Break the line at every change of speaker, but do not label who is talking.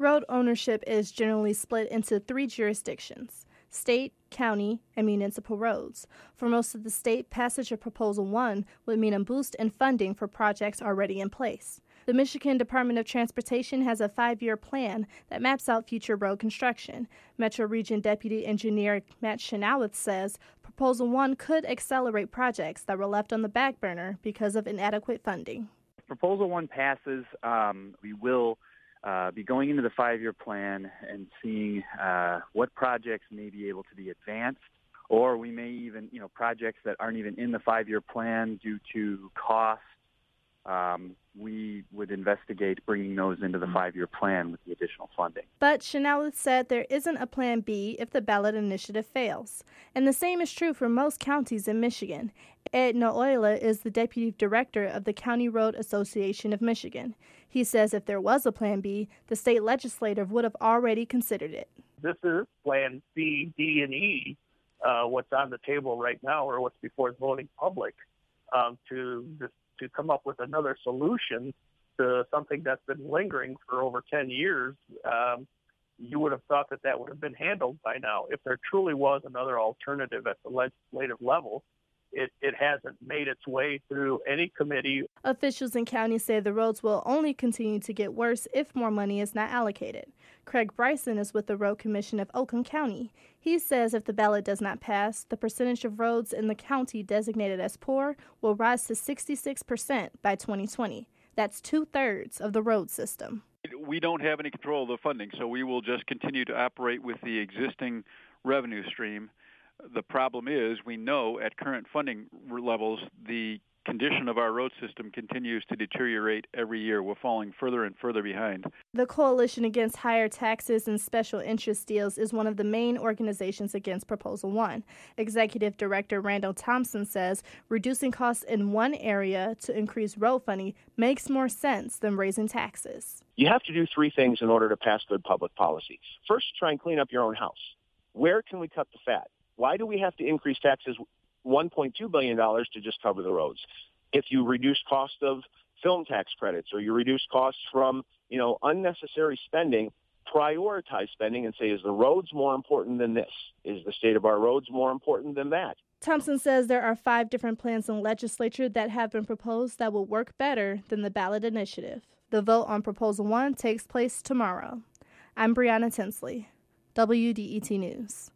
Road ownership is generally split into three jurisdictions state, county, and municipal roads. For most of the state, passage of Proposal 1 would mean a boost in funding for projects already in place. The Michigan Department of Transportation has a five year plan that maps out future road construction. Metro Region Deputy Engineer Matt Chynoweth says Proposal 1 could accelerate projects that were left on the back burner because of inadequate funding.
If Proposal 1 passes, um, we will uh, be going into the five-year plan and seeing uh, what projects may be able to be advanced, or we may even, you know, projects that aren't even in the five-year plan due to cost. Um, we would investigate bringing those into the five-year plan with the additional funding.
But Chanel said there isn't a plan B if the ballot initiative fails. And the same is true for most counties in Michigan. Ed Noyola is the deputy director of the County Road Association of Michigan. He says if there was a plan B, the state legislative would have already considered it.
This is plan C, D, and E, uh, what's on the table right now or what's before the voting public um, to to come up with another solution to something that's been lingering for over 10 years. Um, you would have thought that that would have been handled by now. If there truly was another alternative at the legislative level, it, it hasn't made its way through any committee.
Officials in county say the roads will only continue to get worse if more money is not allocated. Craig Bryson is with the Road Commission of Oakland County. He says if the ballot does not pass, the percentage of roads in the county designated as poor will rise to 66% by 2020. That's two thirds of the road system.
We don't have any control of the funding, so we will just continue to operate with the existing revenue stream the problem is we know at current funding levels the condition of our road system continues to deteriorate every year. We're falling further and further behind.
The Coalition Against Higher Taxes and Special Interest Deals is one of the main organizations against Proposal 1. Executive Director Randall Thompson says reducing costs in one area to increase road funding makes more sense than raising taxes.
You have to do three things in order to pass good public policy. First, try and clean up your own house. Where can we cut the fat? Why do we have to increase taxes $1.2 billion to just cover the roads? If you reduce cost of film tax credits or you reduce costs from, you know, unnecessary spending, prioritize spending and say, is the roads more important than this? Is the state of our roads more important than that?
Thompson says there are five different plans in legislature that have been proposed that will work better than the ballot initiative. The vote on Proposal 1 takes place tomorrow. I'm Brianna Tinsley, WDET News.